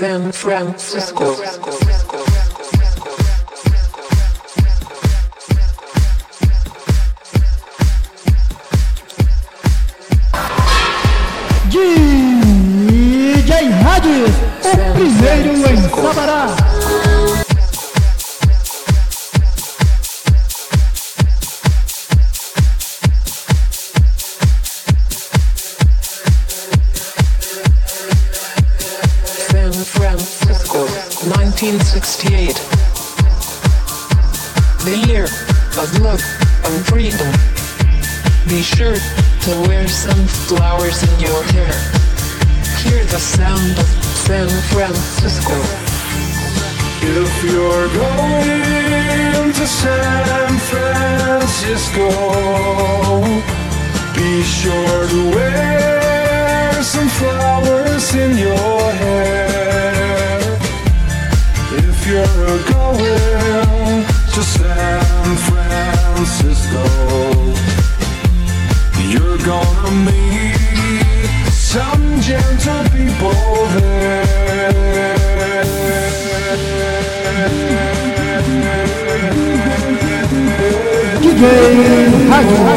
San Francisco. DJ Hades, o primeiro em Sabará. 1968. The year of love and freedom. Be sure to wear in your hair. Hear the sound of San Francisco. If you're going to San Francisco, be sure to wear some flowers in your hair. You're going to San Francisco, you're gonna meet some gentle people there. DJ Hades.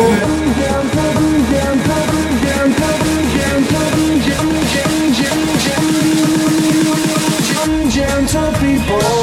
Gentle people.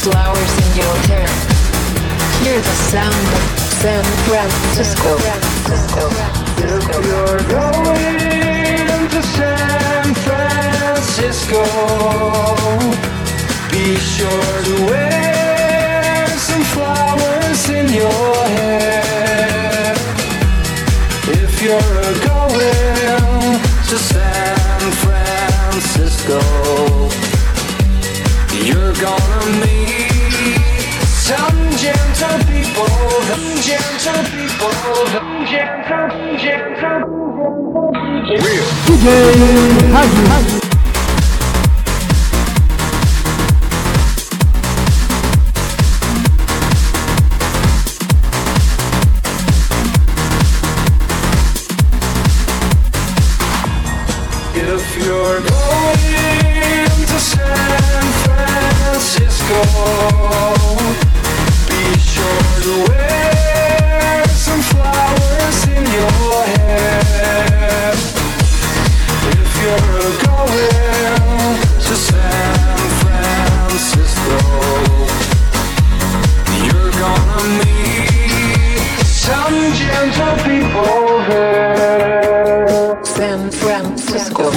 sunflowers in your hair. Hear the sound of San Francisco. If you're going to San Francisco, gentle people there. San Francisco.